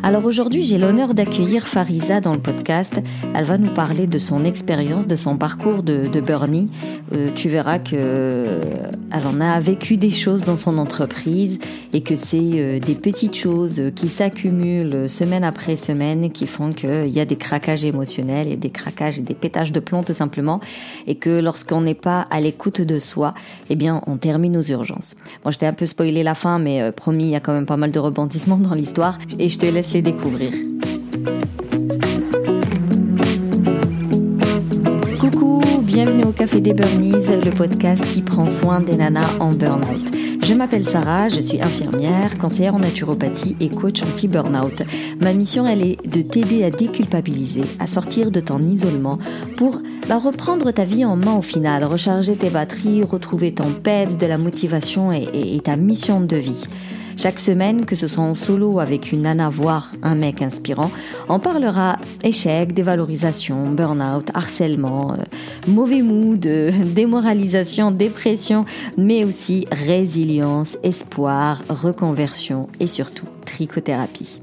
Alors aujourd'hui, j'ai l'honneur d'accueillir Farisa dans le podcast. Elle va nous parler de son expérience, de son parcours de, de Bernie. Euh, tu verras que euh, elle en a vécu des choses dans son entreprise et que c'est euh, des petites choses qui s'accumulent semaine après semaine qui font qu'il y a des craquages émotionnels et des craquages et des pétages de plomb tout simplement et que lorsqu'on n'est pas à l'écoute de soi, eh bien on termine aux urgences. Moi, t'ai un peu spoilé la fin, mais promis, il y a quand même pas mal de rebondissements dans l'histoire et je te laisse les découvrir. Coucou, bienvenue au Café des Burnies, le podcast qui prend soin des nanas en burn-out. Je m'appelle Sarah, je suis infirmière, conseillère en naturopathie et coach anti-burnout. Ma mission, elle est de t'aider à déculpabiliser, à sortir de ton isolement pour reprendre ta vie en main au final, recharger tes batteries, retrouver ton peps, de la motivation et ta mission de vie. Chaque semaine, que ce soit en solo avec une nana, voire un mec inspirant, on parlera échec, dévalorisation, burn-out, harcèlement, euh, mauvais mood, démoralisation, dépression, mais aussi résilience, espoir, reconversion et surtout trichothérapie.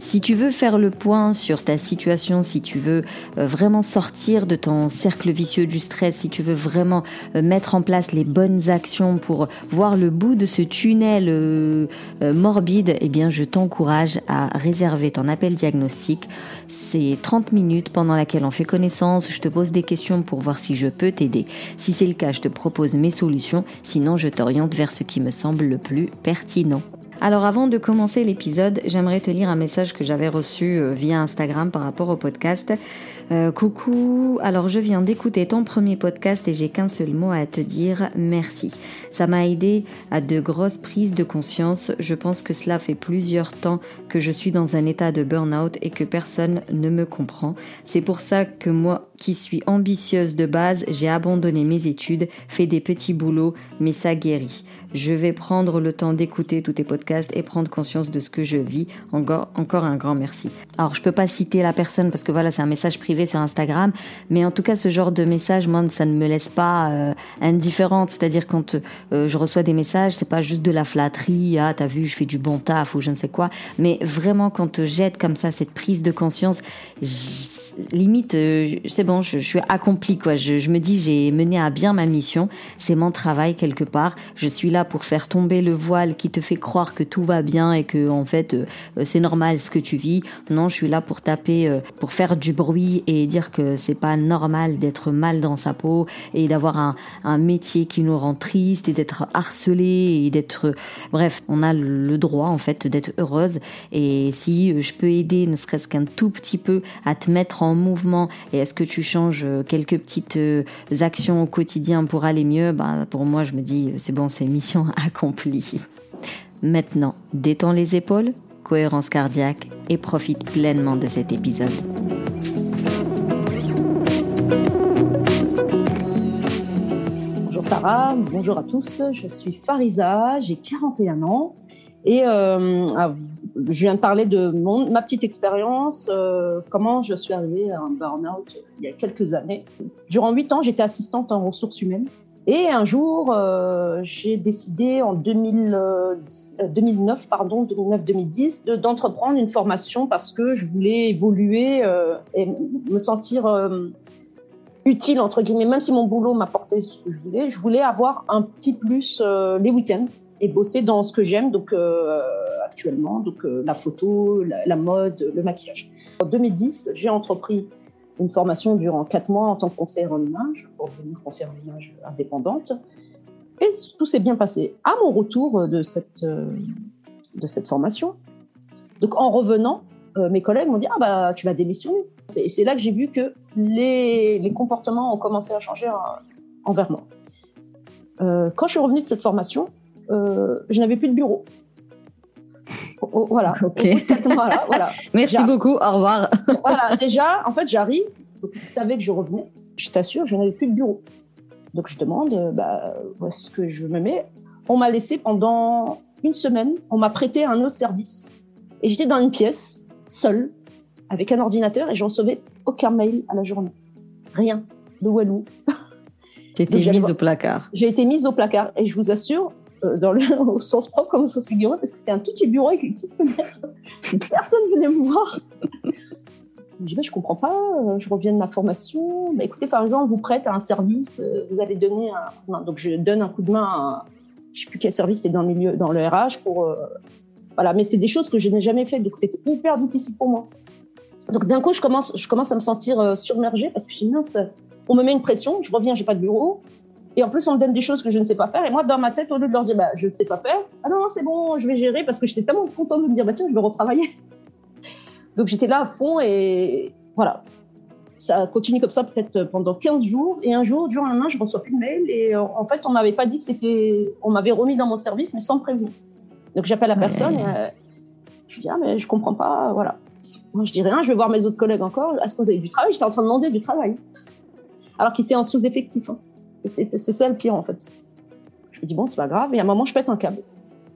Si tu veux faire le point sur ta situation, si tu veux euh, vraiment sortir de ton cercle vicieux du stress, si tu veux vraiment euh, mettre en place les bonnes actions pour voir le bout de ce tunnel euh, morbide, eh bien je t'encourage à réserver ton appel diagnostic. C'est 30 minutes pendant laquelle on fait connaissance, je te pose des questions pour voir si je peux t'aider. Si c'est le cas, je te propose mes solutions, sinon je t'oriente vers ce qui me semble le plus pertinent. Alors avant de commencer l'épisode, j'aimerais te lire un message que j'avais reçu euh, via Instagram par rapport au podcast. Euh, coucou, alors je viens d'écouter ton premier podcast et j'ai qu'un seul mot à te dire, merci. Ça m'a aidé à de grosses prises de conscience. Je pense que cela fait plusieurs temps que je suis dans un état de burn-out et que personne ne me comprend. C'est pour ça que moi, qui suis ambitieuse de base, j'ai abandonné mes études, fait des petits boulots, mais ça guérit. Je vais prendre le temps d'écouter tous tes podcasts et prendre conscience de ce que je vis. Encore, encore un grand merci. Alors, je peux pas citer la personne parce que voilà, c'est un message privé sur Instagram. Mais en tout cas, ce genre de message, moi, ça ne me laisse pas euh, indifférente. C'est-à-dire quand euh, je reçois des messages, c'est pas juste de la flatterie, ah, t'as vu, je fais du bon taf ou je ne sais quoi. Mais vraiment, quand jette comme ça cette prise de conscience, limite, euh, c'est bon, je, suis accompli quoi. Je me dis, j'ai mené à bien ma mission. C'est mon travail quelque part. Je suis là pour faire tomber le voile qui te fait croire que tout va bien et que en fait c'est normal ce que tu vis. Non, je suis là pour taper, pour faire du bruit et dire que c'est pas normal d'être mal dans sa peau et d'avoir un, un, métier qui nous rend triste et d'être harcelé et d'être bref on a le droit en fait d'être heureuse. Et si je peux aider ne serait-ce qu'un tout petit peu à te mettre en mouvement et est-ce que tu changes quelques petites euh, actions au quotidien pour aller mieux? Bah pour moi je me dis c'est bon c'est mission accomplie. Maintenant détends les épaules cohérence cardiaque et profite pleinement de cet épisode. Sarah, bonjour à tous, je suis Farisa, j'ai 41 ans. Et euh, ah, je viens de parler de ma petite expérience, euh, comment je suis arrivée à un burn-out il y a quelques années. Durant 8 ans, j'étais assistante en ressources humaines. Et un jour, euh, j'ai décidé en 2000, 2009, pardon, 2009-2010, d'entreprendre une formation parce que je voulais évoluer et me sentir utile entre guillemets, même si mon boulot m'apportait ce que je voulais, je voulais avoir un petit plus euh, les week-ends et bosser dans ce que j'aime donc euh, actuellement, donc euh, la photo, la, mode, le maquillage. En 2010, j'ai entrepris une formation durant quatre mois en tant que conseillère en image pour devenir conseillère en image indépendante et tout s'est bien passé. À mon retour de cette de cette formation, donc en revenant, mes collègues m'ont dit ah bah tu vas démissionner. Et c'est là que j'ai vu que les, les, comportements ont commencé à changer envers moi. Euh, quand je suis revenue de cette formation, euh, je n'avais plus de bureau. voilà. Ok. voilà. Merci beaucoup. Au revoir. voilà. Déjà, en fait, j'arrive. ils savaient que je revenais. Je t'assure, je n'avais plus de bureau. Donc, je demande euh, bah, où est-ce que je me mets? On m'a laissé pendant une semaine. On m'a prêté un autre service. Et j'étais dans une pièce, seule, avec un ordinateur et je recevais aucun mail à la journée. Rien. De Walou. Tu étais mise au placard. J'ai été mise au placard et je vous assure, euh, dans le, au sens propre comme au sens figuré, parce que c'était un tout petit bureau avec une petite fenêtre. Personne venait me voir. Je dis, bah, je comprends pas, euh, je reviens de ma formation. Bah, écoutez, par exemple, vous prête à un service, euh, vous allez donner un coup de main. Donc, je donne un coup de main à, je sais plus quel service c'est dans le milieu, dans le RH pour, voilà. Mais c'est des choses que je n'ai jamais fait, donc c'était hyper difficile pour moi. Donc, d'un coup, je commence, je commence à me sentir submergée parce que je dis, mince, on me met une pression, je reviens, j'ai pas de bureau. Et en plus, on me donne des choses que je ne sais pas faire. Et moi, dans ma tête, au lieu de leur dire, bah, je ne sais pas faire, ah non, c'est bon, je vais gérer, parce que j'étais tellement contente de me dire, bah, tiens, je vais retravailler. Donc j'étais là à fond et voilà. Ça a continué comme ça peut-être pendant 15 jours. Et un jour, du jour au lendemain, je reçois plus de mail. Et euh, en fait, on m'avait pas dit que c'était. On m'avait remis dans mon service, mais sans prévenir. Donc j'appelle la personne et euh, je dis, ah, mais je comprends pas, voilà. Moi, je dis rien, je vais voir mes autres collègues encore. Est-ce que vous avez du travail J'étais en train de demander du travail. Alors qu'ils étaient en sous-effectif. Hein. C'est ça le pire, en fait. Je me dis, bon, c'est pas grave. Et à un moment, je pète un câble.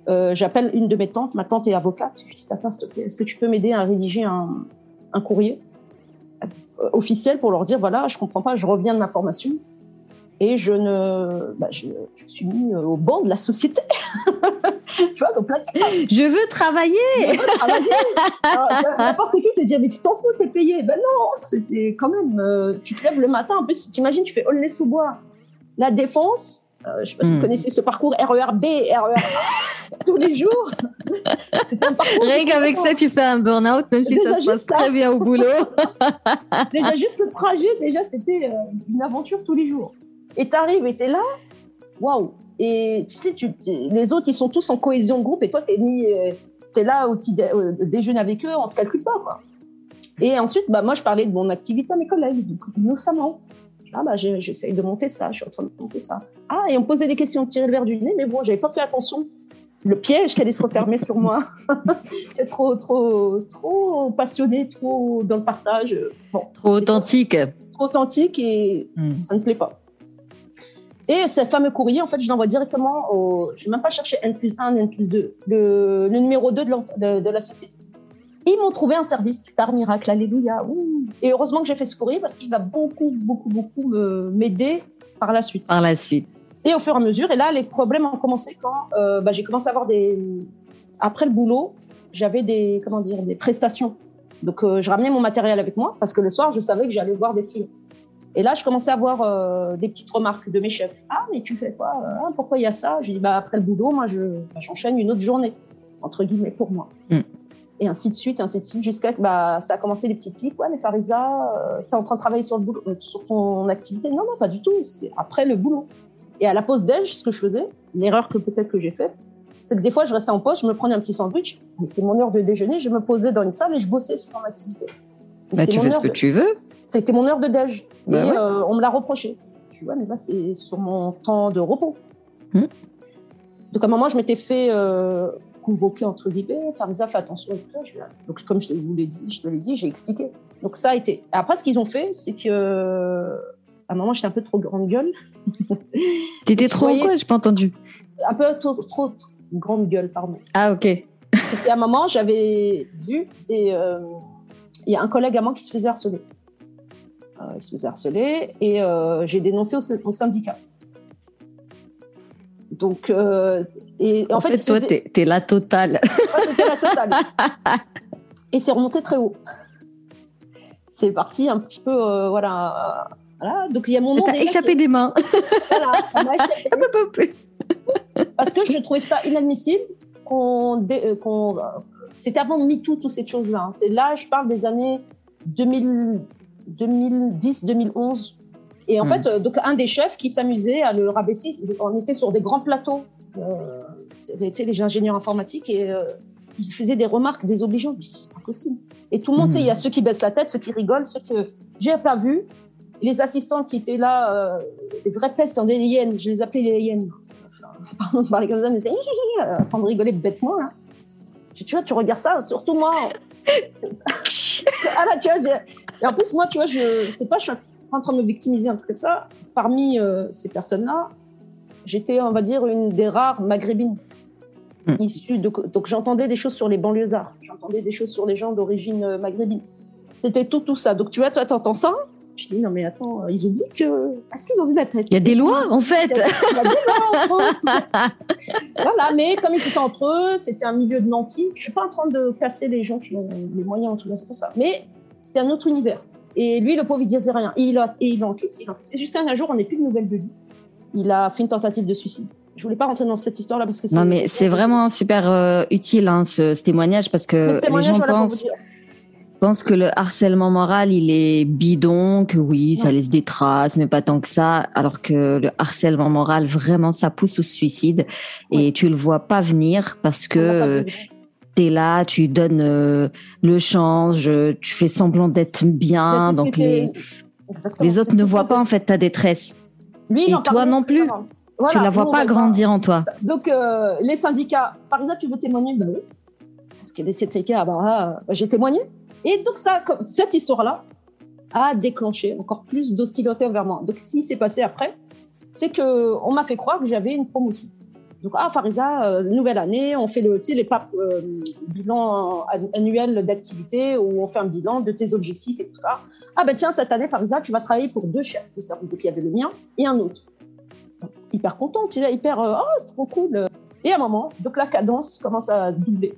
Euh, j'appelle une de mes tantes. Ma tante est avocate. Je dis, tata, s'il te plaît, est-ce que tu peux m'aider à rédiger un, un courrier euh, officiel pour leur dire, voilà, je comprends pas, je reviens de ma formation et je ne, bah, je, je, suis mis au banc de la société. tu vois, donc là, je veux travailler. Je veux travailler. N'importe qui te dit, mais tu t'en fous, t'es payé. Ben non, c'était quand même, euh, tu te lèves le matin, en plus, t'imagines, tu fais Aulnay-sous-Bois la défense, euh, je ne sais pas si vous hmm. connaissez ce parcours RERB, RER tous les jours. Rien qu'avec ça, tu fais un burn-out, même si ça se passe très bien au boulot. déjà, juste le trajet, déjà, c'était euh, une aventure tous les jours. Et tu arrives et tu es là, waouh! Et tu sais, tu, les autres, ils sont tous en cohésion de groupe et toi, tu es, es, es, là au, petit déjeuner avec eux, on ne te calcule pas. Quoi. Et ensuite, bah, moi, je parlais de mon activité à mes collègues, innocemment. Ah bah j'essaye de monter ça, je suis en train de monter ça. Ah, et on me posait des questions, tirer le verre du nez, mais bon, j'avais pas fait attention. Le piège qui allait se refermer sur moi. J'étais trop, trop, trop passionné, trop dans le partage. Bon, trop authentique. Trop authentique et hmm. ça ne plaît pas. Et ce fameux courrier, en fait, je l'envoie directement au. Je n'ai même pas cherché N plus 1, N plus 2, le, le numéro 2 de, de la société. Ils m'ont trouvé un service par miracle, alléluia. Et heureusement que j'ai fait ce courrier parce qu'il va beaucoup, beaucoup, beaucoup m'aider par la suite. Par la suite. Et au fur et à mesure, et là, les problèmes ont commencé quand euh, bah, j'ai commencé à avoir des. Après le boulot, j'avais des, comment dire, des prestations. Donc, euh, je ramenais mon matériel avec moi parce que le soir, je savais que j'allais voir des clients. Et là, je commençais à avoir euh, des petites remarques de mes chefs. Ah, mais tu fais quoi ah, Pourquoi il y a ça? Je dis, bah, après le boulot, moi, bah, j'enchaîne une autre journée, entre guillemets, pour moi. Mm et ainsi de suite, ainsi de suite, jusqu'à que bah, ça a commencé les petites piques. Ouais, mais Farisa, euh, tu es en train de travailler sur, le boulot, euh, sur ton activité? Non, non, pas du tout. C'est après le boulot. Et à la pause déj, ce que je faisais, l'erreur que peut-être que j'ai faite, c'est que des fois, je restais en poste, je me prenais un petit sandwich, mais c'est mon heure de déjeuner, je me posais dans une salle et je bossais sur mon activité. Bah, tu fais ce que tu veux. C'était mon heure de déj. Bah et euh, on me l'a reproché. Je dis, ouais, mais là, c'est sur mon temps de repos. Hmm. Donc, à un moment, je m'étais fait convoqué entre guillemets, Farisa fait attention Donc comme je vous l'ai dit, je te l'ai dit, j'ai expliqué. Donc ça a été. Après ce qu'ils ont fait, c'est que à un moment j'étais un peu trop grande gueule. T'étais trop voyais... quoi? J'ai pas entendu. Un peu trop, trop, grande gueule, pardon. Ah ok. Et à un moment j'avais vu des. Euh, il y a un collègue à moi qui se faisait harceler. Euh, il se faisait harceler et euh, j'ai dénoncé au syndicat. Donc, euh, et, en, fait, toi, tu es, la totale. c'était la totale. et c'est remonté très haut. C'est parti un petit peu, euh, voilà, voilà. Donc, il y a mon nom. T'as échappé des mains. voilà, Parce que je trouvais ça inadmissible qu'on. Euh, c'était avant MeToo, toutes ces choses-là. Hein. C'est là, je parle des années 2010-2011 et en hmm. fait, euh, donc un des chefs qui s'amusait à le rabaisser, on était sur des grands plateaux, euh, sais, les ingénieurs informatiques, et euh, il faisait des remarques désobligeantes. C'est pas possible. Et tout le monde, il y a ceux qui baissent la tête, ceux qui rigolent, ceux que j'ai pas vu. Les assistants qui étaient là, euh, des vraies pestes, des hyènes, je les appelais les hyènes. Pardon de parler comme ça, mais c'est en train de rigoler bêtement. Hein. Tu, tu vois, tu regardes ça, surtout moi. ah là, tu vois, et en plus, moi, tu vois, je, c'est pas, en train de me victimiser, un truc comme ça. Parmi euh, ces personnes-là, j'étais, on va dire, une des rares maghrébines hmm. issues de. Donc j'entendais des choses sur les banlieusards, j'entendais des choses sur les gens d'origine euh, maghrébine. C'était tout, tout ça. Donc tu vois, toi, entends ça, Je dis, non, mais attends, ils oublient que. Est-ce qu'ils ont vu mettre Il y a des lois, en fait. Il y a, des lois en France. voilà, mais comme ils étaient entre eux, c'était un milieu de nantis. Je suis pas en train de casser les gens qui ont les moyens, en tout cas, c'est pas ça. Mais c'était un autre univers. Et lui, le pauvre, il disait rien. Et il a, et il. Jusqu'à un jour, on n'est plus de nouvelles de lui. Il a fait une tentative de suicide. Je voulais pas rentrer dans cette histoire-là parce que non, mais c'est vraiment super euh, utile hein, ce, ce, témoignage parce que les gens pensent pense que le harcèlement moral, il est bidon, que oui, ça laisse des traces, mais pas tant que ça. Alors que le harcèlement moral, vraiment, ça pousse au suicide. Et tu le vois pas venir parce que tu es là, tu donnes euh, le change, tu fais semblant d'être bien. donc les, les autres ne voient pas en fait ta détresse. Lui, et toi non plus. tu la vois pas grandir en toi. Donc euh, les syndicats, par exemple, tu veux témoigner? Ben oui. Parce que les syndicats, bah, ah, bah, j'ai témoigné. Et donc, ça, cette histoire-là a déclenché encore plus d'hostilité envers moi. Donc, ce qui s'est passé après, c'est qu'on m'a fait croire que j'avais une promotion. Donc, ah, Farisa, euh, nouvelle année, on fait le, les papes, euh, bilan annuel d'activité où on fait un bilan de tes objectifs et tout ça. Ah, ben tiens, cette année, Farisa, tu vas travailler pour deux chefs de service. Donc, il y avait le mien et un autre. Hyper contente, hyper, euh, oh, c'est trop cool. Et à un moment, donc la cadence commence à doubler.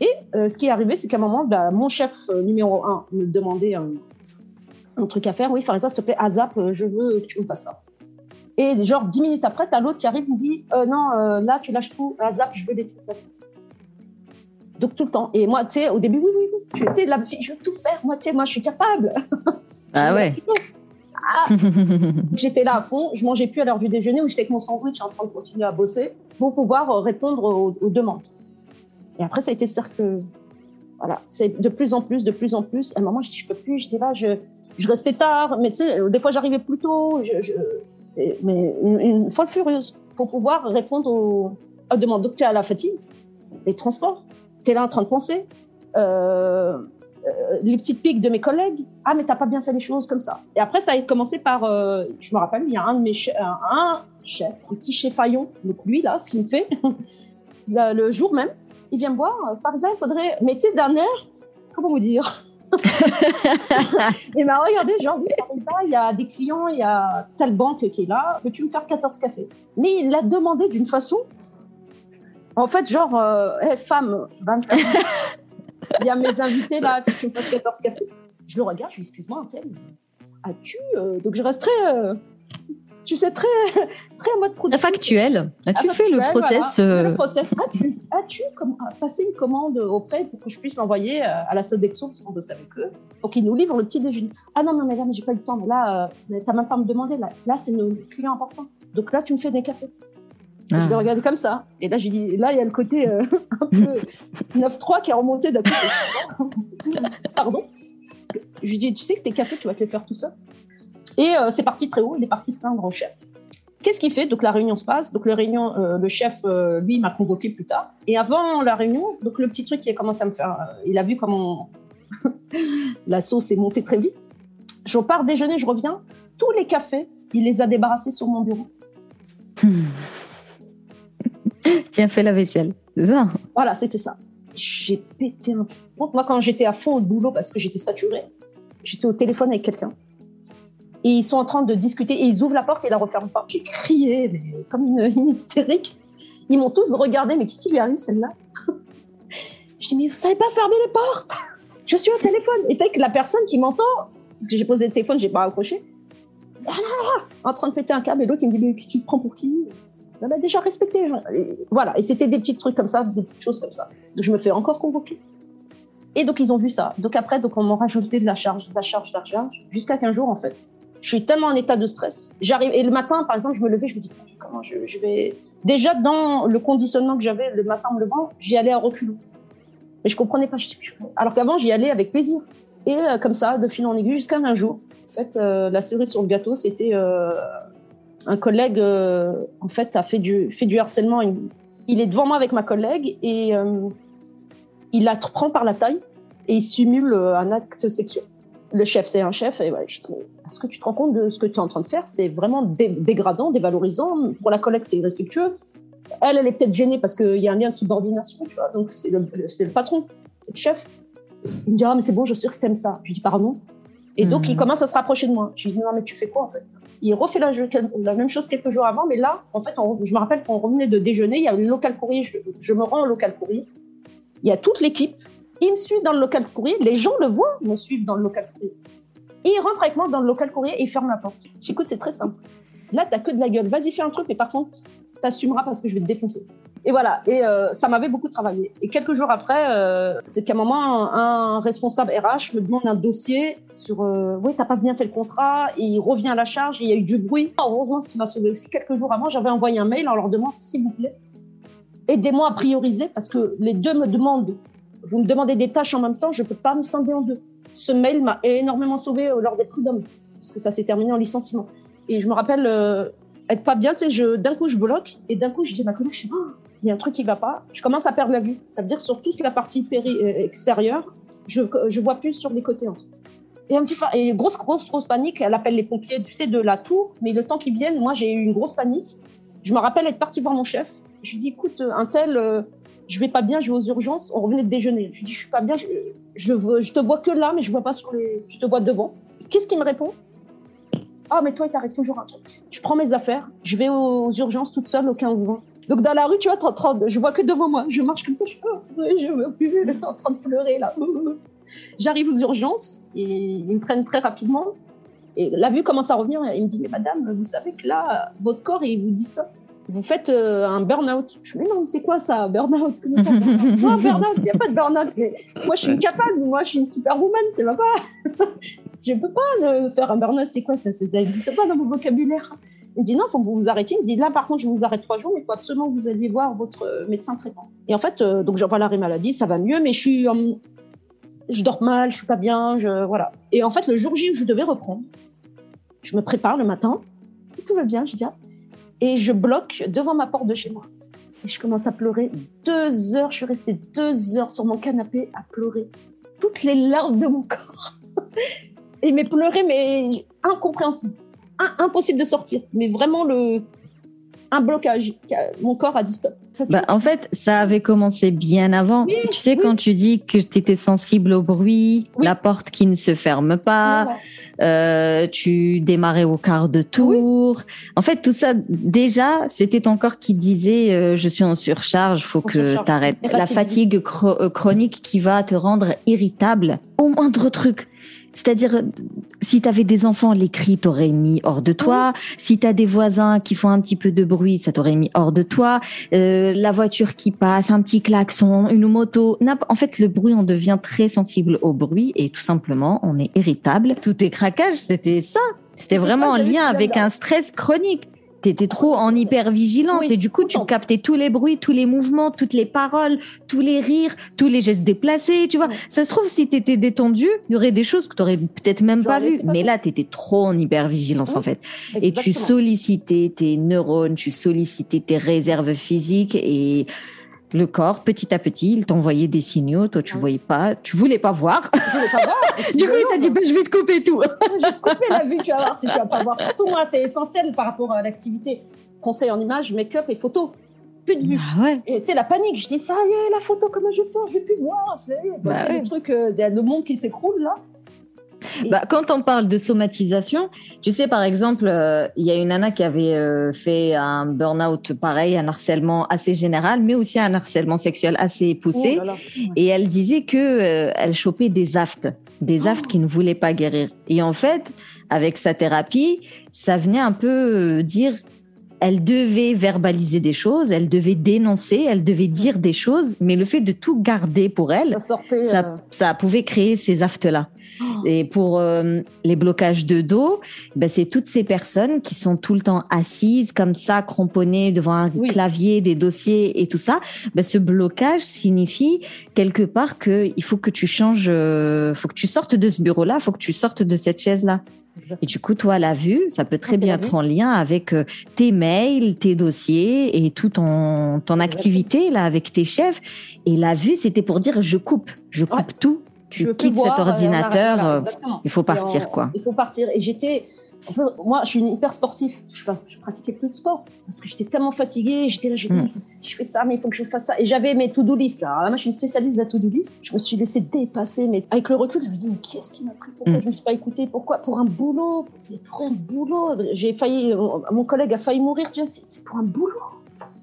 Et euh, ce qui est arrivé, c'est qu'à un moment, bah, mon chef numéro un me demandait un, truc à faire. Oui, Farisa, s'il te plaît, ASAP, euh, je veux que tu me fasses ça. Et genre, dix minutes après, tu as l'autre qui arrive et me dit Non, là, tu lâches tout, ASAP, je veux des trucs. Donc, tout le temps. Et moi, tu sais, au début, oui, oui, oui. Tu sais, la je veux tout faire. Moi, tu sais, moi, je suis capable. Ah ouais. Ah. J'étais là à fond, je mangeais plus à l'heure du déjeuner où j'étais avec mon sandwich en train de continuer à bosser pour pouvoir répondre aux demandes. Et après, ça a été cercle. Voilà, c'est de plus en plus, de plus en plus. À un moment, je dis, je peux plus. J'étais là, je, je restais tard, mais tu sais, des fois, j'arrivais plus tôt. Je, mais une, folle furieuse pour pouvoir répondre aux, demandes. Donc, tu es à la fatigue, les transports, tu es là en train de penser. Euh, euh, les petites piques de mes collègues. Ah, mais t'as pas bien fait les choses comme ça. Et après, ça a commencé par, euh, je me rappelle, il y a un de mes chefs, un, chef, un petit chef Fayon, donc lui là, ce qu'il me fait, le jour même, il vient me voir, Farza, il faudrait, mais tu d'un air, comment vous dire? Il m'a regardé, genre, il y a des clients, il y a telle banque qui est là, peux-tu me faire 14 cafés? Mais il l'a demandé d'une façon, en fait, genre, euh, femme, 25 il y a mes invités là, que tu me fasses 14 cafés. Je le regarde, je lui dis, excuse-moi, as-tu. Euh, donc je resterai. Euh, tu sais, très, très en mode produit. Factuel. As-tu fait le process Le euh, process. As-tu as euh, passé une commande auprès pour que je puisse l'envoyer euh, à la Sodexo, parce qu'on bosse avec eux, pour qu'ils nous livrent le petit déjeuner Ah non, non, mais là, j'ai pas eu le temps. Mais là, tu n'as même pas me demander. Là, là c'est nos clients importants. Donc là, tu me fais des cafés. Je ah. regardé comme ça. Et là, j'ai dit, là, il y a le côté un peu 9-3 qui est remonté d'un Pardon? Je lui dis, tu sais que tes cafés, tu vas te les faire tout seul? Et euh, c'est parti très haut, il est parti se plaindre au chef. Qu'est-ce qu'il fait? Donc la réunion se passe. Donc le réunion, euh, le chef, euh, lui, m'a convoqué plus tard. Et avant la réunion, donc le petit truc qui a commencé à me faire, il a vu comment la sauce est montée très vite. Je pars déjeuner, je reviens. Tous les cafés, il les a débarrassés sur mon bureau. Tiens, fais la vaisselle. Ça? Voilà, c'était ça. J'ai pété un. Moi, quand j'étais à fond au boulot parce que j'étais saturée, j'étais au téléphone avec quelqu'un et ils sont en train de discuter et ils ouvrent la porte et la referment pas. J'ai crié comme une, hystérique. Ils m'ont tous regardé, mais qu'est-ce qui lui arrive celle-là? Je dis, mais vous savez pas fermer les portes? Je suis au téléphone. Et que la personne qui m'entend, parce que j'ai posé le téléphone, j'ai pas accroché, en train de péter un câble et l'autre il me dit, mais tu te prends pour qui? On a déjà respecté. voilà, et c'était des petits trucs comme ça, des petites choses comme ça. Donc je me fais encore convoquer. Et donc ils ont vu ça. Donc après, donc on m'a rajouté de la charge, de la charge, de la charge, jusqu'à qu'un jour en fait, je suis tellement en état de stress. J'arrive et le matin, par exemple, je me levais, je me dis comment je, vais. Déjà dans le conditionnement que j'avais le matin en me levant, j'y allais à reculons. Mais je comprenais pas. Alors qu'avant, j'y allais avec plaisir. Et euh, comme ça, de fil en aiguille, jusqu'à un jour. En fait, euh, la cerise sur le gâteau, c'était euh, un collègue. en fait, a fait du fait du harcèlement. Il, est devant moi avec ma collègue et il la prend par la taille et il simule un acte sexuel le chef, c'est un chef. Et ouais, est-ce que tu te rends compte de ce que tu es en train de faire? C'est vraiment dégradant, dévalorisant. Pour la collègue, c'est irrespectueux. Elle, elle est peut-être gênée parce qu'il y a un lien de subordination, tu vois. Donc, c'est le, le, patron, c'est le chef. Il me dit Ah, mais c'est bon, je suis sûr que tu aimes ça. Je lui dis Pardon Et donc, Mhm. il commence à se rapprocher de moi. Je lui dis, non, mais tu fais quoi en fait? Il refait la, la même chose quelques jours avant, mais là, en fait, on- je me rappelle qu'on revenait de déjeuner, il y a le local courrier, je, je me rends au local courrier, il y a toute l'équipe, il me suit dans le local courrier, les gens le voient me suivre dans le local courrier. Il rentre avec moi dans le local courrier et il ferme la porte. J'écoute, c'est très simple. Là, t'as que de la gueule. Vas-y, fais un truc, mais par contre, t'assumeras parce que je vais te défoncer. Et voilà. Et euh, ça m'avait beaucoup travaillé. Et quelques jours après, euh, c'est qu'à un moment, un, responsable RH me demande un dossier sur euh, oui, t'as pas bien fait le contrat. Il revient à la charge. Il y a eu du bruit. Oh, heureusement, ce qui m'a sauvé aussi, quelques jours avant, j'avais envoyé un mail en leur demandant s'il vous plaît, aidez-moi à prioriser parce que les deux me demandent. Vous me demandez des tâches en même temps, je peux pas me scinder en deux. Ce mail m'a énormément sauvé euh, lors des prud'hommes parce que ça s'est terminé en licenciement. Et je me rappelle euh, être pas bien, tu sais, d'un coup je bloque et d'un coup je dis à ma collègue, Oh, il y a un truc qui va pas. Je commence à perdre la vue. Ça veut dire que sur toute la partie euh, extérieure, je, je vois plus sur les côtés. Et un petit et grosse grosse grosse panique. Elle appelle les pompiers, tu sais, de la tour. Mais le temps qu'ils viennent, moi j'ai eu une grosse panique. Je me rappelle être partie voir mon chef. Je lui dis, écoute, un tel, je vais pas bien, je vais aux urgences. On revenait de déjeuner. Je lui dis, je suis pas bien, je, je, te vois que là, mais je vois pas sur les, je te vois devant. Qu'est-ce qu'il me répond? Ah, mais toi, il t'arrive toujours un truc. Je prends mes affaires, je vais aux urgences toute seule au 15-20. Donc dans la rue, tu vois, en train de- je vois que devant moi. Je marche comme ça, je oh, je veux plus, en train de pleurer là. J'arrive aux urgences et ils me prennent très rapidement. Et la vue commence à revenir. Il me dit, mais madame, vous savez que là, votre corps, il vous dit. Vous faites euh, un burn-out. Je dis, mais non, mais c'est quoi ça, burn-out? Comment ça, burn-out Non, burn-out, il n'y a pas de burn-out. Mais moi, je suis capable. Moi, je suis une superwoman. C'est pas pas. je peux pas euh, faire un burn-out. C'est quoi ça? Ça n'existe pas dans mon vocabulaire. Il me dit non, il faut que vous vous arrêtiez. Il me dit là, par contre, je vous arrête trois jours, mais il faut absolument que vous alliez voir votre euh, médecin traitant. Et en fait, euh, donc j'envoie l'arrêt maladie, ça va mieux, mais je suis, euh, je dors mal, je suis pas bien, je voilà. Et en fait, le jour J où je devais reprendre, je me prépare le matin, et tout va bien, je dis ah. Et je bloque devant ma porte de chez moi. Et je commence à pleurer deux heures. Je suis restée deux heures sur mon canapé à pleurer toutes les larmes de mon corps. Et mais pleurer, mais incompréhensible, impossible de sortir. Mais vraiment le un blocage. Mon corps a dit stop. Ça. Bah, en fait, ça avait commencé bien avant. Oui, tu sais, oui. quand tu dis que tu étais sensible au bruit, Oui. la porte qui ne se ferme pas, euh, tu démarrais au quart de tour. En fait, tout ça, déjà, c'était ton corps qui disait euh, je suis en surcharge, faut En que tu arrêtes. La fatigue euh, chronique qui va te rendre irritable au moindre truc. C'est-à-dire, si tu avais des enfants, les cris t'auraient mis hors de toi. Si tu as des voisins qui font un petit peu de bruit, ça t'aurait mis hors de toi. Euh, la voiture qui passe, un petit klaxon, une moto. n'importe- En fait, le bruit, on devient très sensible au bruit et tout simplement, on est irritable. Tous tes craquages, c'était ça. C'était vraiment en lien avec un stress chronique. T'étais trop en hypervigilance Oui, et du coup, tu captais tous les bruits, tous les mouvements, toutes les paroles, tous les rires, tous les gestes déplacés, tu vois. Ça se trouve, si t'étais détendu, il y aurait des choses que t'aurais peut-être même pas vues. Mais là, t'étais trop en hypervigilance, Oui, en fait. Et tu sollicitais tes neurones, tu sollicitais tes réserves physiques et le corps, petit à petit, il t'envoyait des signaux. Toi, tu Ouais. voyais pas, tu voulais pas voir. Je voulais pas voir. Du coup, il t'a dit, bah, je vais te couper tout. je vais te couper la vue, tu vas voir si tu vas pas voir. Surtout moi, c'est essentiel par rapport à l'activité. Conseil en image, make-up et photo. Plus de vue. Ah ouais. Et tu sais, la panique, je dis ça y est, la photo, comment je vais faire? Je vais plus voir. Tu sais, Bah tu sais, ouais. le truc, euh, le monde qui s'écroule là. Bah, quand on parle de somatisation, tu sais, par exemple, euh, il y a une nana qui avait euh, fait un burn-out pareil, un harcèlement assez général, mais aussi un harcèlement sexuel assez poussé. Oh là là. Et elle disait que euh, elle chopait des aftes, des aftes Oh. qui ne voulaient pas guérir. Et en fait, avec sa thérapie, ça venait un peu dire, elle devait verbaliser des choses, elle devait dénoncer, elle devait dire des choses, mais le fait de tout garder pour elle, Ça sortait. ça, euh, ça pouvait créer ces aftes-là. oh. Et pour euh, les blocages de dos, ben, c'est toutes ces personnes qui sont tout le temps assises comme ça, cramponnées devant un Oui. clavier, des dossiers et tout ça. Ben, ce blocage signifie quelque part que il faut que tu changes, euh, faut que tu sortes de ce bureau-là, faut que tu sortes de cette chaise-là. Et du coup, toi, la vue, ça peut très Ah, bien être en lien avec euh, tes mails, tes dossiers et tout ton, ton activité là avec tes chefs. Et la vue, c'était pour dire je coupe, je coupe tout. Tu quittes cet euh, ordinateur. euh, il faut partir, quoi. Il faut partir. Et j'étais, moi, je suis une hyper sportive. Je, je pratiquais plus de sport parce que j'étais tellement fatiguée. J'étais là, je, mm. je fais ça, mais il faut que je fasse ça. Et j'avais mes to-do list. Là. moi, je suis une spécialiste de la to-do list. Je me suis laissée dépasser. Mais avec le recul, je me dis, mais qu'est-ce qui m'a pris? Pourquoi mm. je ne me suis pas écoutée? Pourquoi? Pour un boulot. Pour un boulot. J'ai failli. Mon collègue a failli mourir. Tu vois, c'est pour un boulot.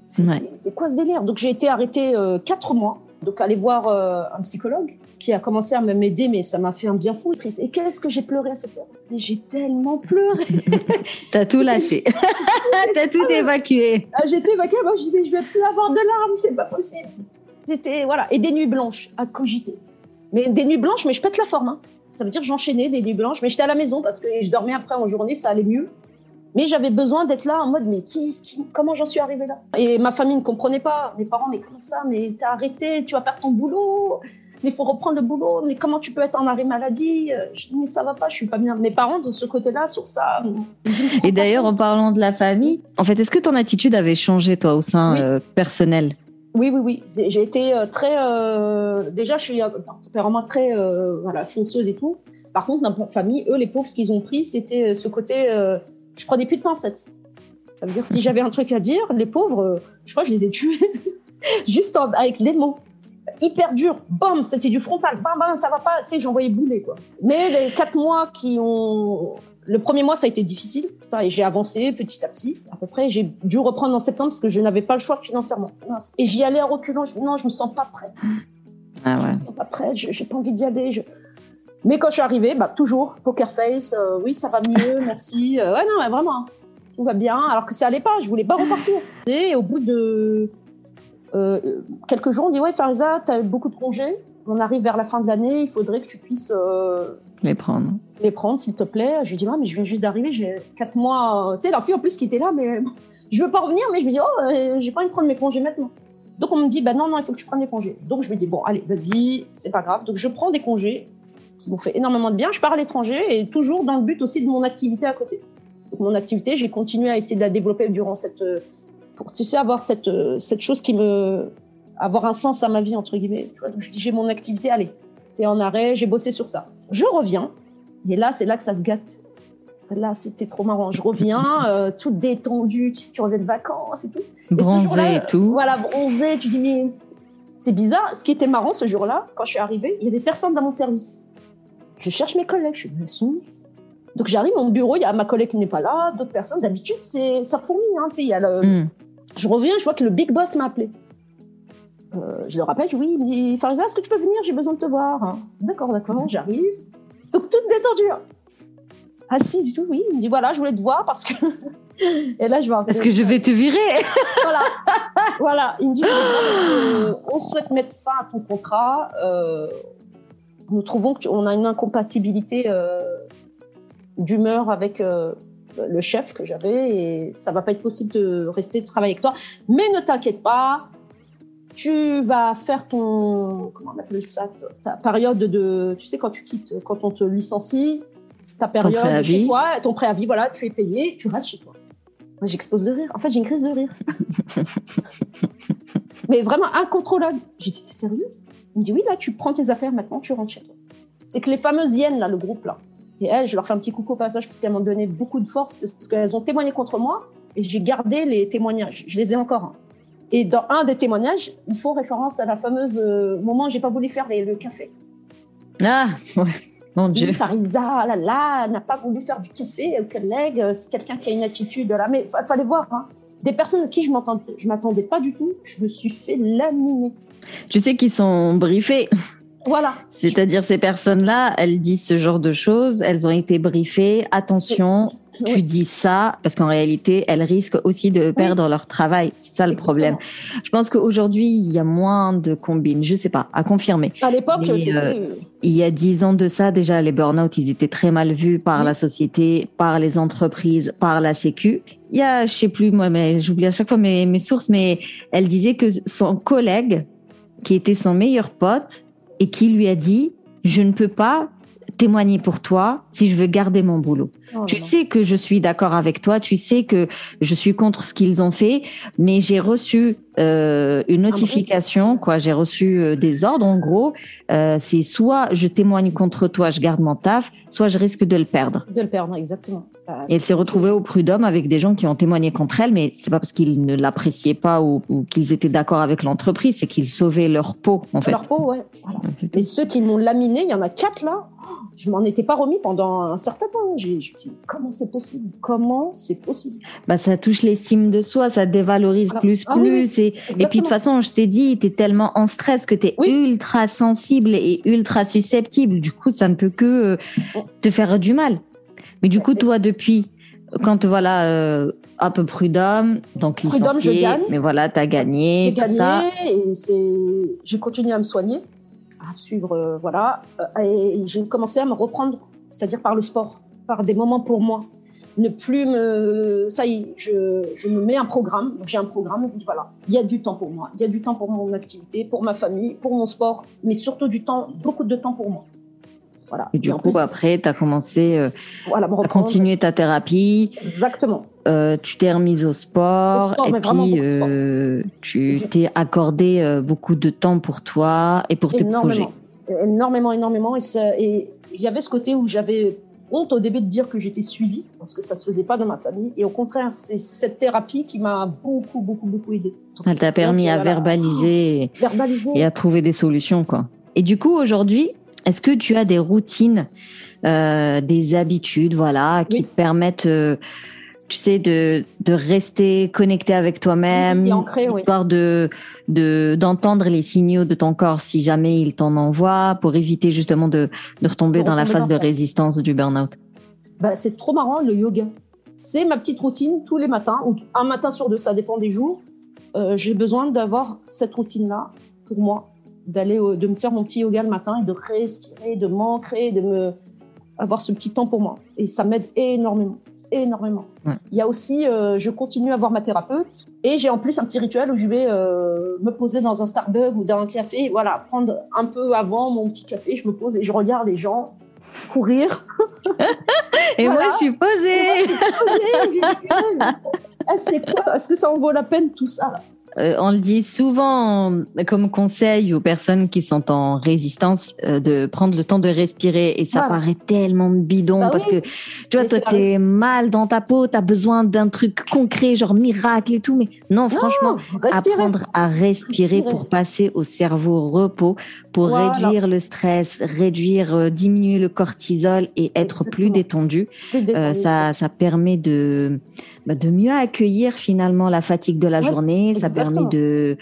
C'est quoi ce délire? Donc, j'ai été arrêtée euh, quatre mois. Donc, aller voir euh, un psychologue qui a commencé à m'aider, mais ça m'a fait un bien fou. Et qu'est-ce que j'ai pleuré à cette heure? Mais j'ai tellement pleuré. T'as tout lâché. T'as tout ah évacué. Ah, j'ai tout évacué. Moi, je dis, je vais plus avoir de larmes, c'est pas possible. C'était, voilà. Et des nuits blanches à cogiter. Mais des nuits blanches, mais je pète la forme. Hein. Ça veut dire j'enchaînais des nuits blanches, mais j'étais à la maison parce que je dormais après en journée, ça allait mieux. Mais j'avais besoin d'être là en mode, mais qui, qui comment j'en suis arrivée là? Et ma famille ne comprenait pas. Mes parents, mais comment ça? Mais t'as arrêté, tu vas perdre ton boulot mais il faut reprendre le boulot, mais comment tu peux être en arrêt maladie? Euh, Je dis, mais ça va pas, je suis pas bien. Mes parents, de ce côté-là, sur ça. Et d'ailleurs, en parlant de la famille, en fait, est-ce que ton attitude avait changé, toi, au sein euh, personnel? Oui, oui, oui. J'ai été euh, très. déjà, je suis un tempérament très voilà, fonceuse et tout. Par contre, dans ma famille, eux, les pauvres, ce qu'ils ont pris, c'était ce côté. Je prenais plus de pincettes. Ça veut dire, si j'avais un truc à dire, les pauvres, je crois que je les ai tués. Juste avec des mots hyper dur. Bam, c'était du frontal. Bam, bam, ça va pas. Tu sais, j'envoyais bouler, quoi. Mais les quatre mois qui ont. Le premier mois, ça a été difficile. Et j'ai avancé petit à petit. À peu près, j'ai dû reprendre en septembre parce que je n'avais pas le choix financièrement. Et j'y allais en reculant. Je... Non, je me sens pas prête. Ah ouais. Je me sens pas prête. J'ai pas envie d'y aller. Je... Mais quand je suis arrivée, bah, toujours poker face. Euh, oui, ça va mieux, merci. Euh, ouais, non, vraiment. Tout va bien. Alors que ça allait pas. Je voulais pas repartir. Et au bout de euh, quelques jours, on dit Ouais, Farisa, tu as beaucoup de congés. On arrive vers la fin de l'année, il faudrait que tu puisses les prendre. Les prendre, s'il te plaît. Je lui dis ouais, mais je viens juste d'arriver, j'ai quatre mois. Tu sais, la fille en plus qui était là, mais je veux pas revenir, mais je me dis Oh, j'ai pas envie de prendre mes congés maintenant. Donc on me dit Bah non, non, il faut que tu prennes des congés. Donc je me dis Bon, allez, vas-y, c'est pas grave. Donc je prends des congés m'ont fait énormément de bien. Je pars à l'étranger et toujours dans le but aussi de mon activité à côté. Donc mon activité, j'ai continué à essayer de la développer durant cette pour tu sais, avoir cette, euh, cette chose qui me. avoir un sens à ma vie, entre guillemets. Tu vois, donc je dis, j'ai mon activité, allez, t'es en arrêt, j'ai bossé sur ça. Je reviens, et là, c'est là que ça se gâte. Là, c'était trop marrant. Je reviens, euh, toute détendue, tu, tu reviens de vacances et tout. Bronzée et, tout. Voilà, bronzée, tu dis, mais c'est bizarre. Ce qui était marrant ce jour-là, quand je suis arrivée, il y a des personnes dans mon service. Je cherche mes collègues, je suis, mais donc j'arrive à mon bureau, il y a ma collègue qui n'est pas là, d'autres personnes. D'habitude, c'est ça fourmille. Hein, y a le, hmm. Je reviens, je vois que le big boss m'a appelé. Euh, je le rappelle, oui, il me dit Farisa, est-ce que tu peux venir? J'ai besoin de te voir. D'accord, d'accord, j'arrive. Donc, toute détendue. Hein. Assise tout, oui. Il me dit voilà, je voulais te voir parce que. et là, je vois. Est-ce que je vais te virer Voilà. voilà. Il me dit euh, on souhaite mettre fin à ton contrat. Euh, nous trouvons qu'on a une incompatibilité d'humeur avec le chef que j'avais et ça va pas être possible de rester de travailler avec toi. Mais ne t'inquiète pas, tu vas faire ton comment on appelle ça ta période de tu sais quand tu quittes quand on te licencie ta période chez toi ton préavis voilà tu es payé tu restes chez toi. Moi j'expose de rire. En fait j'ai une crise de rire. Mais vraiment incontrôlable. J'ai dit t'es sérieux? Il me dit oui là tu prends tes affaires maintenant tu rentres chez toi c'est que les fameuses hyènes là le groupe là et elles, je leur fais un petit coucou au passage parce qu'elles m'ont donné beaucoup de force, parce qu'elles ont témoigné contre moi et j'ai gardé les témoignages. Je les ai encore. Hein. Et dans un des témoignages, il faut référence à la fameuse euh, moment où j'ai pas voulu faire le café. Ah, ouais. Mon Dieu. Farisa, là, là, n'a pas voulu faire du café collègue. Euh, c'est quelqu'un qui a une attitude là. Mais il fallait voir. Hein. Des personnes à qui je ne m'attendais pas du tout, je me suis fait laminer. Tu sais qu'ils sont briefés. Voilà. C'est-à-dire ces personnes-là, elles disent ce genre de choses, elles ont été briefées. Attention, tu dis ça parce qu'en réalité, elles risquent aussi de perdre leur travail. C'est ça le problème. Je pense qu'aujourd'hui, il y a moins de combines. Je sais pas, à confirmer. À l'époque, euh, il y a dix ans de ça, déjà, les burn-out, ils étaient très mal vus par la société, par les entreprises, par la Sécu. Il y a, je sais plus moi, mais j'oublie à chaque fois mes, mes sources, mais elle disait que son collègue, qui était son meilleur pote, et qui lui a dit, je ne peux pas témoigner pour toi si je veux garder mon boulot. Oh tu sais que je suis d'accord avec toi, tu sais que je suis contre ce qu'ils ont fait, mais j'ai reçu euh, une notification, quoi. J'ai reçu euh, des ordres, en gros. Euh, c'est soit je témoigne contre toi, je garde mon taf, soit je risque de le perdre. De le perdre, exactement. Bah, Et elle s'est retrouvée au prud'homme avec des gens qui ont témoigné contre elle, mais c'est pas parce qu'ils ne l'appréciaient pas ou, ou qu'ils étaient d'accord avec l'entreprise, c'est qu'ils sauvaient leur peau, en fait. Leur peau, ouais. Voilà. Et ceux qui m'ont laminé, il y en a quatre là. Oh, Je m'en étais pas remis pendant un certain temps. J'ai, comment c'est possible? Comment c'est possible? Bah, ça touche l'estime de soi, ça dévalorise plus, Ah oui, plus. Et, et puis, de toute façon, je t'ai dit, tu es tellement en stress que tu es Oui. ultra sensible et ultra susceptible. Du coup, ça ne peut que euh, te faire du mal. Mais du coup, toi, depuis, quand voilà, euh, un peu prud'homme, donc Prud'homme, je licencié, gagne. mais voilà, tu as gagné, J'ai tout gagné ça. et c'est, j'ai continué à me soigner, à suivre, euh, voilà, Euh, et j'ai commencé à me reprendre, c'est-à-dire par le sport, par des moments pour moi. Ne plus me, ça y est, je, je me mets un programme. J'ai un programme. Je dis voilà, il y a du temps pour moi, il y a du temps pour mon activité, pour ma famille, pour mon sport, mais surtout du temps, beaucoup de temps pour moi. Voilà. Et du coup, plus, après, tu as commencé euh, voilà, me à continuer ta thérapie. Exactement. Euh, tu t'es remise au sport, Au sport, et puis sport. euh, tu t'es accordé beaucoup de temps pour toi et pour tes projets. énormément, énormément, énormément. Et il y avait ce côté où j'avais honte au début de dire que j'étais suivie parce que ça se faisait pas dans ma famille. Et au contraire, c'est cette thérapie qui m'a beaucoup, beaucoup, beaucoup aidée. Donc, Elle t'a permis à verbaliser verbaliser. et à trouver des solutions, quoi. Et du coup, aujourd'hui, est-ce que tu as des routines, euh, des habitudes, voilà, qui Oui. te permettent, euh, tu sais, de, de rester connecté avec toi-même, oui. histoire de de d'entendre les signaux de ton corps si jamais il t'en envoie, pour éviter justement de, de retomber dans la phase de ça. résistance du burn-out. Bah, c'est trop marrant le yoga. C'est ma petite routine tous les matins, ou un matin sur deux, ça dépend des jours. Euh, J'ai besoin d'avoir cette routine-là pour moi, d'aller, de me faire mon petit yoga le matin et de respirer, de m'ancrer, de me avoir ce petit temps pour moi. Et ça m'aide énormément, énormément. Il y a aussi, euh, je continue à voir ma thérapeute et j'ai en plus un petit rituel où je vais euh, me poser dans un Starbucks ou dans un café, voilà, prendre un peu avant mon petit café, je me pose et je regarde les gens courir. Et Voilà. moi, je suis posée. Ah, c'est quoi Est-ce que ça en vaut la peine tout ça là? Euh, on le dit souvent comme conseil aux personnes qui sont en résistance euh, de prendre le temps de respirer et ça paraît tellement bidon Bah parce oui. que tu vois Mais toi t'es mal dans ta peau, t'as besoin d'un truc concret genre miracle et tout mais non franchement Respirer. apprendre à respirer Respirer. pour passer au cerveau repos pour Voilà. réduire le stress, réduire euh, diminuer le cortisol et être plus détendu. Plus détendu. Ça, ça permet de, bah, de mieux accueillir finalement la fatigue de la Ouais, journée. Ça permet de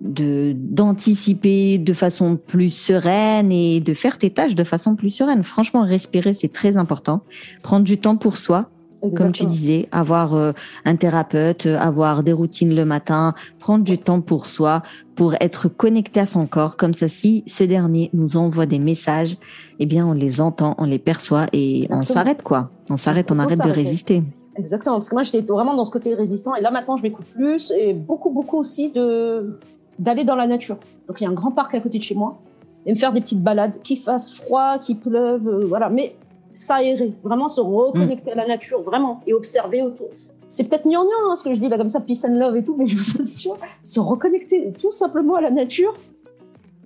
d'anticiper de façon plus sereine et de faire tes tâches de façon plus sereine. Franchement, respirer c'est très important. Prendre du temps pour soi, comme tu disais, avoir euh, un thérapeute, avoir des routines le matin, prendre du temps pour soi, pour être connecté à son corps. Comme ça, si ce dernier nous envoie des messages, eh bien, on les entend, on les perçoit et on s'arrête quoi. On s'arrête, on arrête de résister. Exactement, parce que moi j'étais vraiment dans ce côté résistant et là maintenant je m'écoute plus et beaucoup beaucoup aussi de d'aller dans la nature. Donc il y a un grand parc à côté de chez moi et me faire des petites balades, qu'il fasse froid, qu'il pleuve, euh, voilà, mais s'aérer, vraiment se reconnecter à la nature, vraiment et observer autour. C'est peut-être gnangnan hein, ce que je dis là comme ça, peace and love et tout, mais je vous assure, se reconnecter tout simplement à la nature.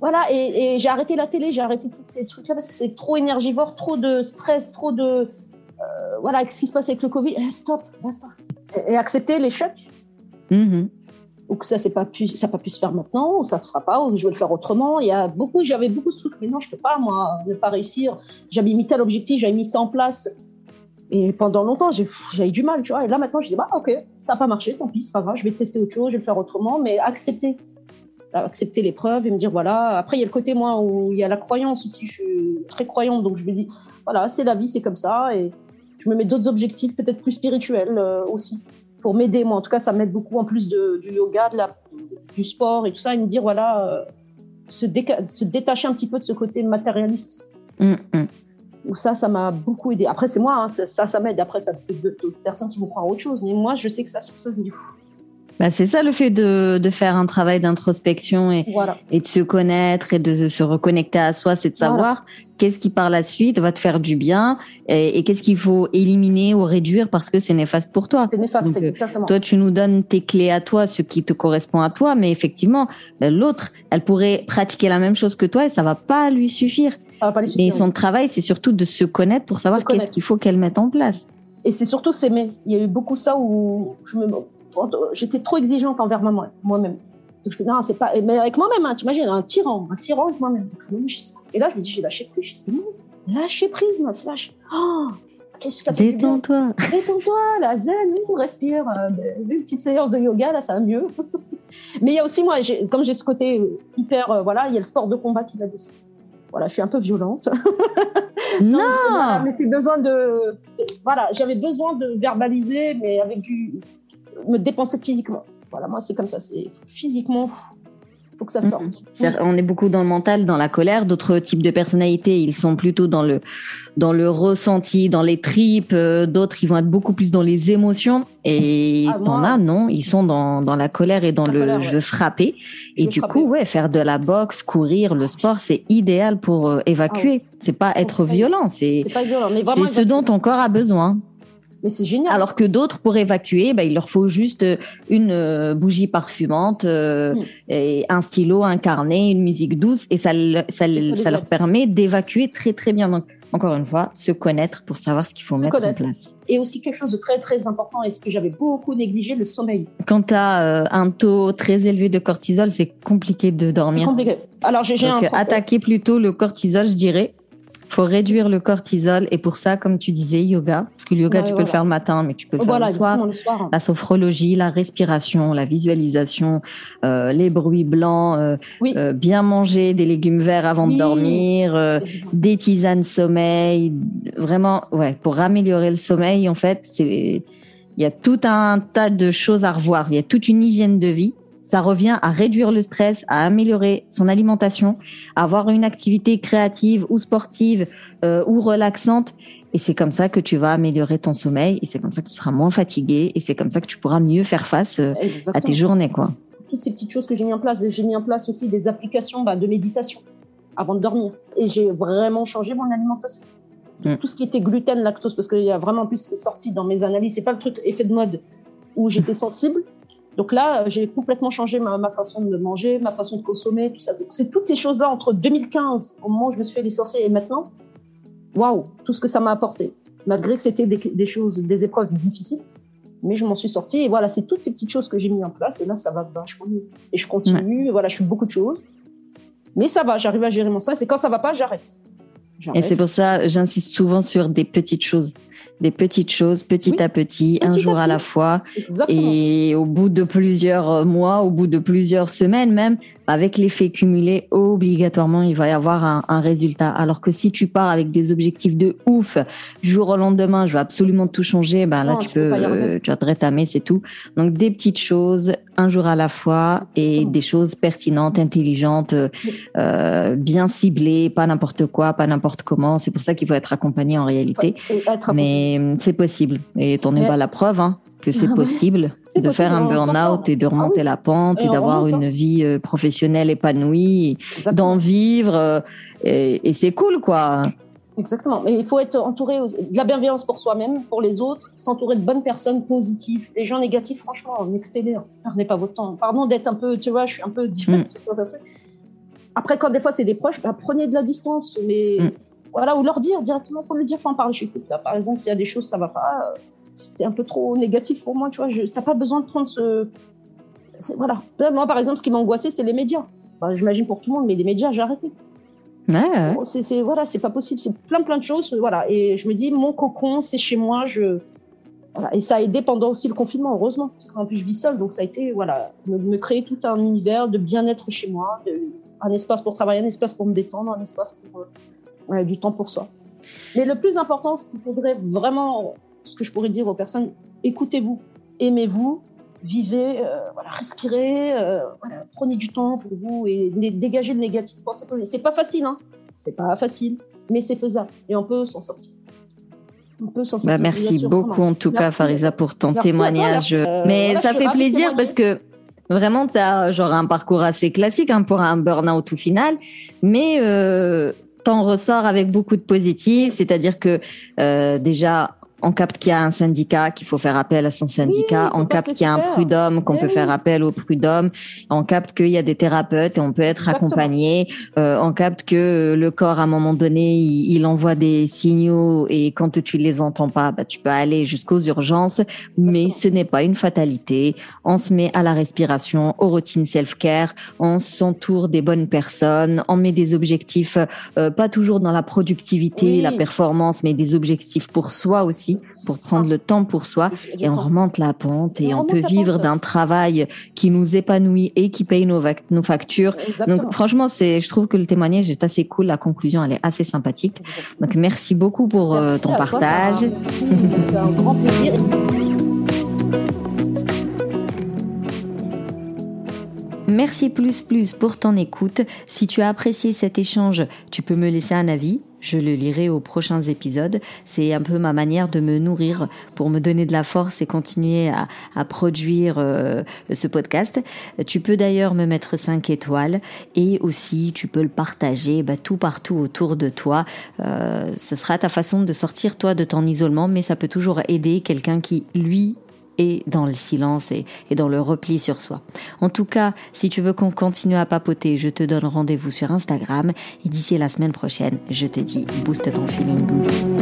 Voilà, et, et j'ai arrêté la télé, j'ai arrêté tous ces trucs-là parce que c'est trop énergivore, trop de stress, trop de, voilà, avec ce qui se passe avec le Covid, eh, stop, basta. Et, et accepter l'échec, Mhm. ou que ça c'est pas pu, ça n'a pas pu se faire maintenant, ou ça se fera pas, ou je vais le faire autrement. Il y a beaucoup, j'avais beaucoup de trucs, mais non, je peux pas, moi, ne pas réussir. J'avais mis tel objectif, j'avais mis ça en place. Et pendant longtemps, j'ai eu du mal, tu vois. Et là, maintenant, je dis, bah, ok, ça n'a pas marché, tant pis, c'est pas grave, je vais tester autre chose, je vais le faire autrement, mais accepter. Accepter l'épreuve et me dire, voilà. Après, il y a le côté, moi, où il y a la croyance aussi. Je suis très croyante, donc je me dis, voilà, c'est la vie, c'est comme ça. Et je me mets d'autres objectifs, peut-être plus spirituels euh, aussi, pour m'aider. Moi, en tout cas, ça m'aide beaucoup en plus de, du yoga, de la, du sport et tout ça, et me dire, voilà, euh, se, détacher un petit peu de ce côté matérialiste. Mhm. Où ça, ça m'a beaucoup aidé. Après, c'est moi, hein, ça, ça, m'aide. Après, ça peut être d'autres personnes qui vont croire à autre chose. Mais moi, je sais que ça, sur ça, je me dis, Bah, c'est ça le fait de, de faire un travail d'introspection et, et de se connaître et de se reconnecter à soi, c'est de savoir qu'est-ce qui par la suite va te faire du bien et, qu'est-ce qu'il faut éliminer ou réduire parce que c'est néfaste pour toi. C'est néfaste, euh, exactement. Toi, tu nous donnes tes clés à toi, ce qui te correspond à toi, mais effectivement, bah, l'autre, elle pourrait pratiquer la même chose que toi et ça va pas lui suffire. Ça va pas lui suffire. Et son travail, c'est surtout de se connaître pour savoir qu'est-ce qu'il faut qu'elle mette en place. Et c'est surtout s'aimer. Il y a eu beaucoup ça où je me j'étais trop exigeante envers moi-même. Donc je me dis, non, c'est pas. Mais avec moi-même, hein, t'imagines, un tyran, un tyran avec moi-même. Et là, je me dis, j'ai lâché prise. Je dis, c'est bon, lâcher prise, meuf, lâche. Oh, qu'est-ce que ça fait Détends-toi. Détends-toi, la zen, on respire. Euh, une petite séance de yoga, là, ça va mieux. mais il y a aussi, moi, comme j'ai ce côté hyper. Euh, voilà, il y a le sport de combat qui va dessus. Voilà, je suis un peu violente. non Mais c'est besoin de, de voilà, j'avais besoin de verbaliser, mais avec du, me dépenser physiquement. Voilà, moi, c'est comme ça. C'est physiquement, faut que ça sorte. On est beaucoup dans le mental, dans la colère. D'autres types de personnalités, ils sont plutôt dans le dans le ressenti, dans les tripes. Euh, d'autres, ils vont être beaucoup plus dans les émotions. Et ah, t'en as, non? Ils sont dans, dans la colère et dans le je veux frapper. et du coup, ouais, faire de la boxe, courir, le sport, c'est idéal pour euh, évacuer. Ah c'est pas être violent, c'est ce dont ton corps a besoin. Mais c'est génial. Alors que d'autres, pour évacuer, bah, il leur faut juste euh, une euh, bougie parfumante, euh, hmm. et un stylo, un carnet, une musique douce, et ça, ça, ça, leur permet d'évacuer très très bien. Donc, encore une fois, se connaître pour savoir ce qu'il faut mettre en place. Et aussi quelque chose de très très important, et ce que j'avais beaucoup négligé, le sommeil. Quand tu as un taux très élevé de cortisol, c'est compliqué de dormir. Compliqué. Alors j'ai un... attaquer plutôt le cortisol, je dirais faut réduire le cortisol et pour ça, comme tu disais, yoga, parce que le yoga, tu peux le faire le matin, mais tu peux le faire le, soir. La sophrologie, la respiration, la visualisation, euh, les bruits blancs, euh, euh, bien manger des légumes verts avant de dormir, des tisanes sommeil, vraiment, ouais, pour améliorer le sommeil, en fait, c'est il y a tout un tas de choses à revoir. Il y a toute une hygiène de vie ça revient à réduire le stress, à améliorer son alimentation, à avoir une activité créative ou sportive euh, ou relaxante. Et c'est comme ça que tu vas améliorer ton sommeil et c'est comme ça que tu seras moins fatigué et c'est comme ça que tu pourras mieux faire face euh, à tes journées, quoi. Toutes ces petites choses que j'ai mis en place, j'ai mis en place aussi des applications bah, de méditation avant de dormir. Et j'ai vraiment changé mon alimentation. Mm. Tout ce qui était gluten, lactose, parce qu'il y a vraiment plus sorti dans mes analyses. C'est pas le truc effet de mode où j'étais sensible. Donc là, j'ai complètement changé ma, façon de manger, ma façon de consommer, tout ça. C'est toutes ces choses-là entre 2015, au moment où je me suis fait licencier, et maintenant. Waouh, tout ce que ça m'a apporté. Malgré que c'était des, choses, des épreuves difficiles, mais je m'en suis sortie. Et voilà, c'est toutes ces petites choses que j'ai mis en place. Et là, ça va vachement mieux. Et je continue. Voilà, je fais beaucoup de choses. Mais ça va, j'arrive à gérer mon stress. Et quand ça va pas, j'arrête. Et c'est pour ça, j'insiste souvent sur des petites choses des petites choses, petit à petit, un jour à, la fois. Et au bout de plusieurs mois, au bout de plusieurs semaines même, avec l'effet cumulé, obligatoirement, il va y avoir un, résultat. Alors que si tu pars avec des objectifs de ouf, jour au lendemain, je vais absolument tout changer, ben là, tu, peux, tu vas te rétamer, c'est tout. Donc, des petites choses, un jour à la fois, et des choses pertinentes, intelligentes, euh, bien ciblées, pas n'importe quoi, pas n'importe comment. C'est pour ça qu'il faut être accompagné en réalité. Mais c'est possible. Et t'en es pas la preuve, hein, que c'est possible de faire un burn-out et de remonter ah la pente et, d'avoir une vie euh, professionnelle épanouie, d'en vivre. Euh, et, c'est cool, quoi. Exactement. Mais il faut être entouré de la bienveillance pour soi-même, pour les autres, s'entourer de bonnes personnes positives. Les gens négatifs, franchement. Hein. Perdez pas votre temps. Pardon d'être un peu, tu vois, je suis un peu différente. Mm. Après, quand des fois c'est des proches, bah, prenez de la distance. Mais mm. Voilà, ou leur dire directement, faut le dire, faut en parler. Je là, par exemple, s'il y a des choses, ça va pas c'était un peu trop négatif pour moi, tu vois. Tu n'as pas besoin de prendre ce. Voilà. moi, par exemple, ce qui m'angoissait, c'est les médias. J'imagine pour tout le monde, mais les médias, j'ai arrêté. Ouais, C'est, voilà, c'est pas possible. C'est plein, plein de choses. Voilà. Et je me dis, mon cocon, c'est chez moi. Je... Voilà. Et ça a aidé pendant aussi le confinement, heureusement. Parce qu'en plus, je vis seule. Donc, ça a été, voilà, me, créer tout un univers de bien-être chez moi, un espace pour travailler, un espace pour me détendre, un espace pour. Euh, du temps pour soi. Mais le plus important, ce qu'il faudrait vraiment ce que je pourrais dire aux personnes, écoutez-vous, aimez-vous, vivez, euh, voilà, respirez, euh, prenez du temps pour vous et dégagez le négatif. C'est pas facile, hein c'est pas facile, mais c'est faisable et on peut s'en sortir. bah, merci beaucoup en tout cas Farisa pour ton témoignage. Euh, Mais ça fait plaisir parce que vraiment tu as genre un parcours assez classique hein, pour un burn-out au final. Mais euh, t'en ressors avec beaucoup de positifs, c'est-à-dire que euh, déjà on capte qu'il y a un syndicat, qu'il faut faire appel à son syndicat. on capte qu'il y a un prud'homme, qu'on eh peut faire appel au prud'homme. On capte qu'il y a des thérapeutes et on peut être accompagné. Euh, on capte que le corps, à un moment donné, il, envoie des signaux et quand tu les entends pas, bah, tu peux aller jusqu'aux urgences. Mais ce n'est pas une fatalité. On se met à la respiration, aux routines self-care. On s'entoure des bonnes personnes. On met des objectifs, euh, pas toujours dans la productivité, la performance, mais des objectifs pour soi aussi pour prendre le temps pour soi et on remonte la pente et on, peut vivre d'un travail qui nous épanouit et qui paye nos, nos factures. Donc franchement, c'est, je trouve que le témoignage est assez cool. La conclusion, elle est assez sympathique. Donc merci beaucoup pour euh, ton partage. un grand plaisir. Merci plus plus pour ton écoute. Si tu as apprécié cet échange, tu peux me laisser un avis je le lirai aux prochains épisodes. C'est un peu ma manière de me nourrir pour me donner de la force et continuer à, produire euh, ce podcast. Tu peux d'ailleurs me mettre 5 étoiles et aussi tu peux le partager bah, tout partout autour de toi. Euh, ce sera ta façon de sortir toi de ton isolement, mais ça peut toujours aider quelqu'un qui lui et dans le silence et, dans le repli sur soi. En tout cas, si tu veux qu'on continue à papoter, je te donne rendez-vous sur Instagram et d'ici la semaine prochaine, je te dis booste ton feeling.